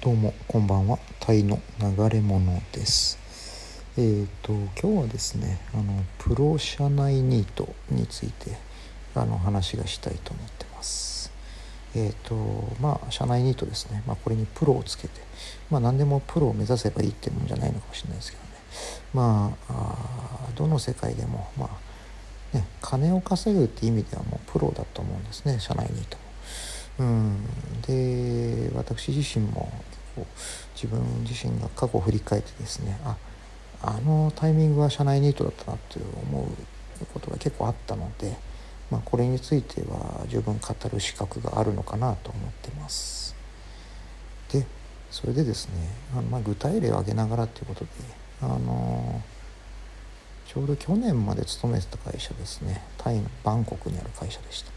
どうもこんばんは。タイの流れ物です。えっ、ー、と今日はですねあのプロ社内ニートについてあの話がしたいと思ってます。えっ、ー、とまあ社内ニートですね。まあこれにプロをつけてまあ何でもプロを目指せばいいってもんじゃないのかもしれないですけどね。まあどの世界でもまあね金を稼ぐって意味ではもうプロだと思うんですね社内ニートも。うん、で私自身も自分自身が過去を振り返ってですねああのタイミングは社内ニートだったなって思うことが結構あったので、まあ、これについては十分語る資格があるのかなと思ってます。でそれでですねあの、まあ、具体例を挙げながらということであのちょうど去年まで勤めてた会社ですねタイのバンコクにある会社でした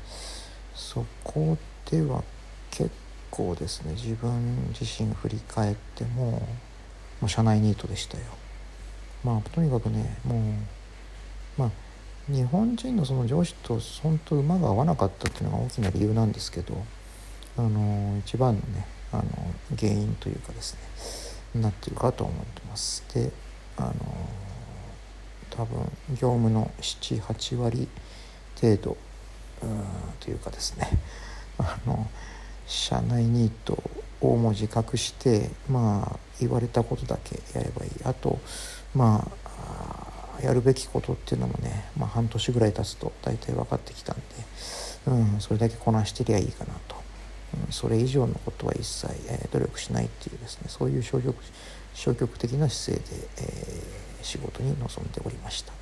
そこでは結構ですね自分自身振り返ってももう社内ニートでしたよ。まあとにかくねもうまあ日本人のその上司と本当馬が合わなかったっていうのが大きな理由なんですけどあの一番のねあの原因というかですねなってるかと思ってます。であの多分業務の78割程度というかですね。あの社内ニートをも自覚してまあ言われたことだけやればいい。あとまあやるべきことっていうのもね、まあ、半年ぐらい経つと大体分かってきたんで、うん、それだけこなしてりゃいいかなと、うん、それ以上のことは一切、えー、努力しないっていうですねそういう消極消極的な姿勢で、えー、仕事に臨んでおりました。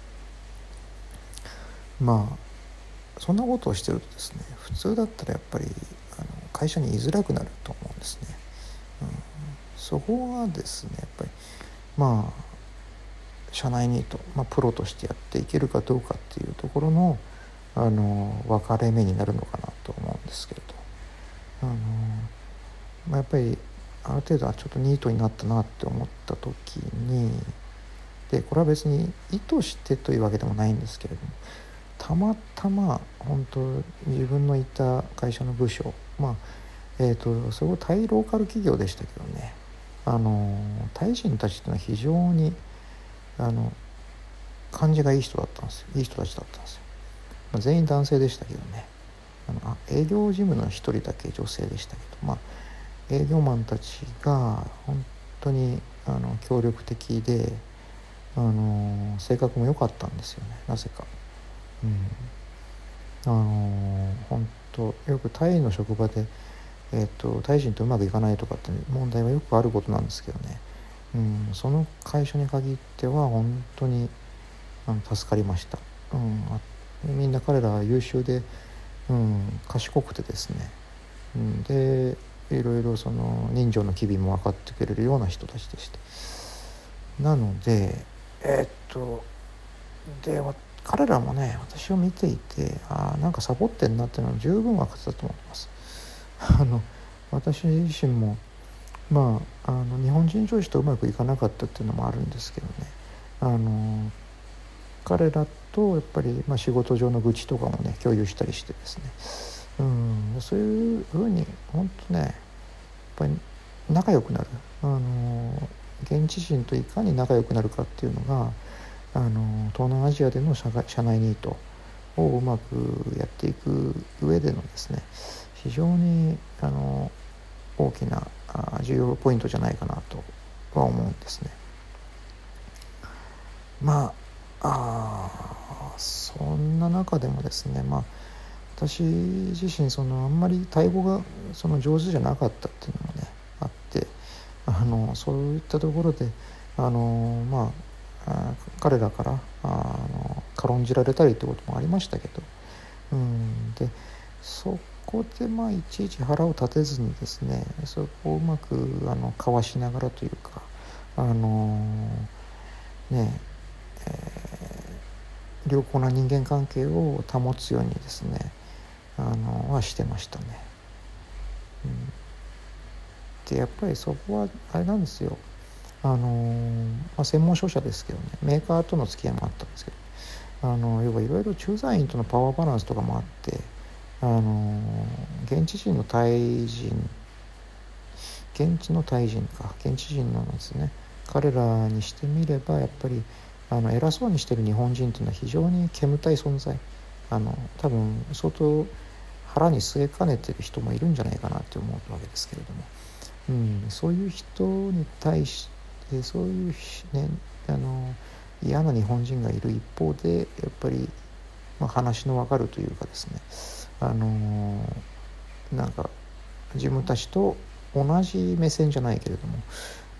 まあそんなことをしてるとですね普通だったらやっぱりあの会社に居づらくなると思うんですね。うん、そこがですねやっぱりまあ社内ニート、まあ、プロとしてやっていけるかどうかっていうところのあの分かれ目になるのかなと思うんですけれどあの、まあ、やっぱりある程度はちょっとニートになったなって思った時にでこれは別に意図してというわけでもないんですけれどもたまたま本当自分のいた会社の部署まあえーと、すごいタイローカル企業でしたけどね。あのタイ人たちっていうのは非常にあの感じがいい人だったんですよ。いい人たちだったんですよ、まあ、全員男性でしたけどね。あのあ営業事務の1人だけ女性でしたけどまあ営業マンたちが本当にあの協力的であの性格も良かったんですよね。なぜか。うん、あの本当よくタイの職場で、えーと、タイ人とうまくいかないとかって問題はよくあることなんですけどね、うん、その会社に限っては本当にあの助かりました、うん、みんな彼らは優秀で、うん、賢くてですね、うん、でいろいろその人情の機微も分かってくれるような人たちでして。なのでえー、っとで彼らもね私を見ていてあなんかサボってんなっていうのは十分分かってたと思います。あの私自身もまああの日本人上司とうまくいかなかったっていうのもあるんですけどね。あの彼らとやっぱり、まあ、仕事上の愚痴とかもね共有したりしてですね。うんそういうふうに本当ねやっぱり仲良くなる。あの現地人といかに仲良くなるかっていうのがあの東南アジアでの社社内ニートをうまくやっていく上でのですね非常にあの大きな重要ポイントじゃないかなとは思うんですね。まああそんな中でもですねまあ私自身そのあんまりタイ語がその上手じゃなかったっていうのもねあってあのそういったところであのまあ彼らからあの軽んじられたりってこともありましたけど、うん、でそこでまあいちいち腹を立てずにですねそこをうまくあのかわしながらというかあのねえー、良好な人間関係を保つようにですねあのはしてましたね。うん、でやっぱりそこはあれなんですよ。あのまあ、専門商社ですけどねメーカーとの付き合いもあったんですけどあの要はいろいろ駐在員とのパワーバランスとかもあってあの現地人のタイ人現地のタイ人か現地人なんですね彼らにしてみればやっぱりあの偉そうにしてる日本人っていうのは非常に煙たい存在。あの多分相当腹に据えかねてる人もいるんじゃないかなって思うわけですけれども、うん、そういう人に対してでそういう、ね、あの嫌な日本人がいる一方でやっぱり、まあ、話の分かるというかですねあのなんか自分たちと同じ目線じゃないけれども、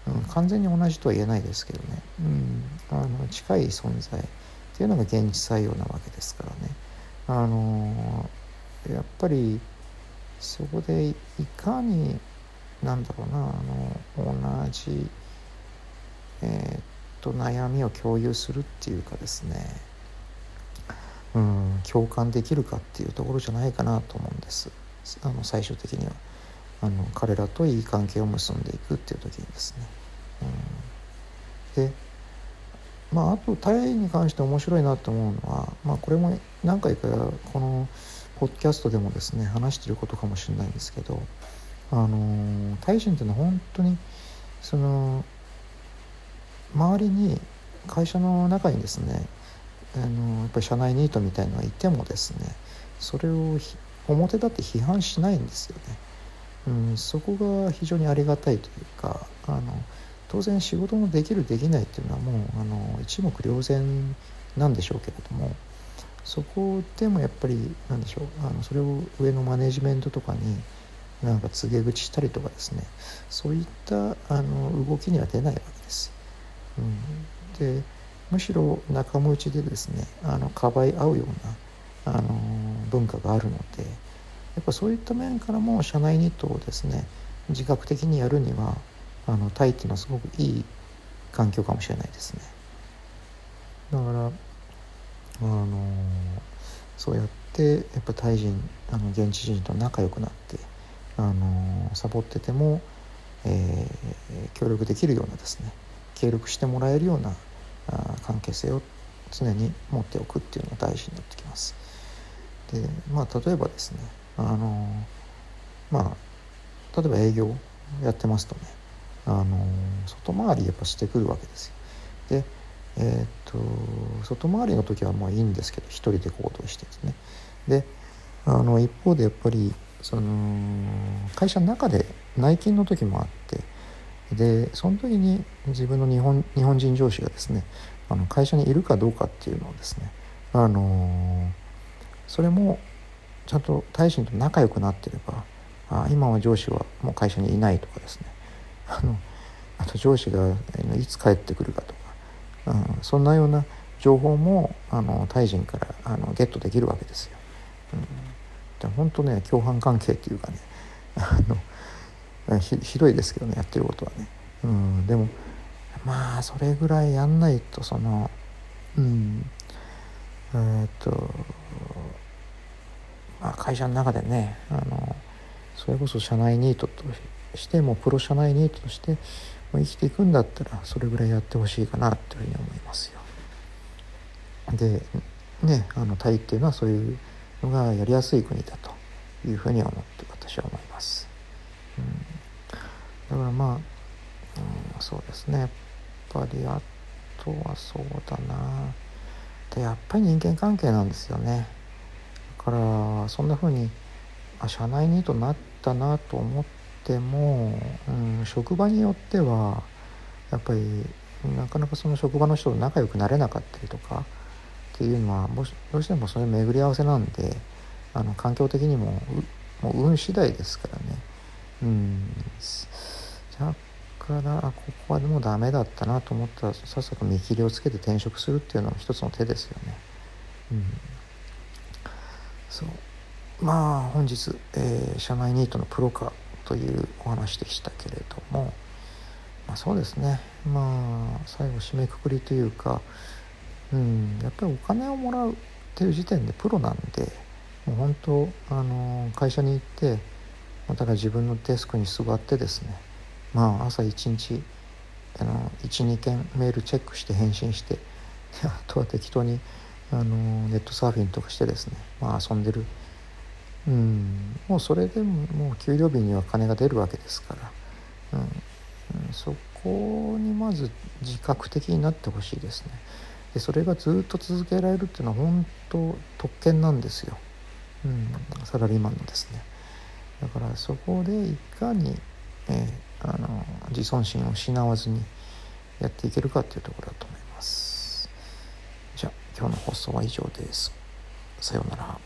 うん、完全に同じとは言えないですけどね、うん、あの近い存在っていうのが現実採用なわけですからね。あのやっぱりそこでいかになんだろうなあの同じ、えー、っと悩みを共有するっていうかですね。うん共感できるかっていうところじゃないかなと思うんです。あの最終的には。あの彼らといい関係を結んでいくっていう時にですね。うん、でまああとタイに関して面白いなと思うのは、まあ、これも何回かこのポッドキャストでもですね話してることかもしれないんですけどあのタイ人っていうのは本当にその周りに会社の中にですねあのやっぱり社内ニートみたいのがいてもですねそれを表立って批判しないんですよね。うん、そこが非常にありがたいというかあの当然仕事のできるできないっていうのはもうあの一目瞭然なんでしょうけれどもそこでもやっぱりなんでしょうあのそれを上のマネジメントとかになんか告げ口したりとかですねそういったあの動きには出ないわけです。うん、でむしろ仲間内でですねあのかばい合うようなあの文化があるのでやっぱそういった面からも社内ニットをですね自覚的にやるにはあのタイっていうのはすごくいい環境かもしれないですね。だからあのそうやってやっぱタイ人あの現地人と仲良くなってあのサボってても、えー、協力できるようなですね協力してもらえるようなあ関係性を常に持っておくっていうのが大事になってきます。でまあ例えばですねあのまあ例えば営業やってますとねあの外回りやっぱしてくるわけですよ。でえー、っと外回りの時はまあいいんですけど一人で行動してですねであの一方でやっぱりその会社の中で内勤の時もあってでその時に自分の日本日本人上司がですねあの会社にいるかどうかっていうのをですねあのそれもちゃんと大臣と仲良くなってればあ今は上司はもう会社にいないとかですねあのあと上司がいつ帰ってくるかとか、うん、そんなような情報もあのタイ人からあのゲットできるわけですよ。うん、本当ね共犯関係っていうかねあのひひどいですけどねやってることはね。うん、でもまあそれぐらいやんないとそのうんえー、っとまあ会社の中でねあのそれこそ社内ニートとしてもプロ社内ニートとして生きていくんだったらそれぐらいやってほしいかなというふうに思いますよ。でねあのタイっていうのはそういうのがやりやすい国だというふうに思って私は思います。うん、だからまあ、うん、そうですねやっぱりあとはそうだなでやっぱり人間関係なんですよね。だからそんなふうにあ社内ニートになったなと思っても、うん、職場によってはやっぱりなかなかその職場の人と仲良くなれなかったりとかっていうのはもしどうしてもそれ巡り合わせなんであの環境的にももう運次第ですからね。うんだからあここはでもダメだったなと思ったらさっさと見切りをつけて転職するっていうのも一つの手ですよね。うん、そう。まあ本日、えー、社内ニートのプロ化というお話でしたけれども、まあ、そうですね。まあ最後締めくくりというか、うん、やっぱりお金をもらうっていう時点でプロなんでもう本当あの会社に行ってだから自分のデスクに座ってですねまあ朝一日あの12件メールチェックして返信して あとは適当にあのネットサーフィンとかしてですね、まあ、遊んでる。うんもうそれでももう給料日には金が出るわけですから、うんそこにまず自覚的になってほしいですね。でそれがずっと続けられるっていうのは本当特権なんですよ、うん、サラリーマンのですね。だからそこでいかに、えー、あの自尊心を失わずにやっていけるかっていうところだと思います。じゃあ今日の放送は以上です。さようなら。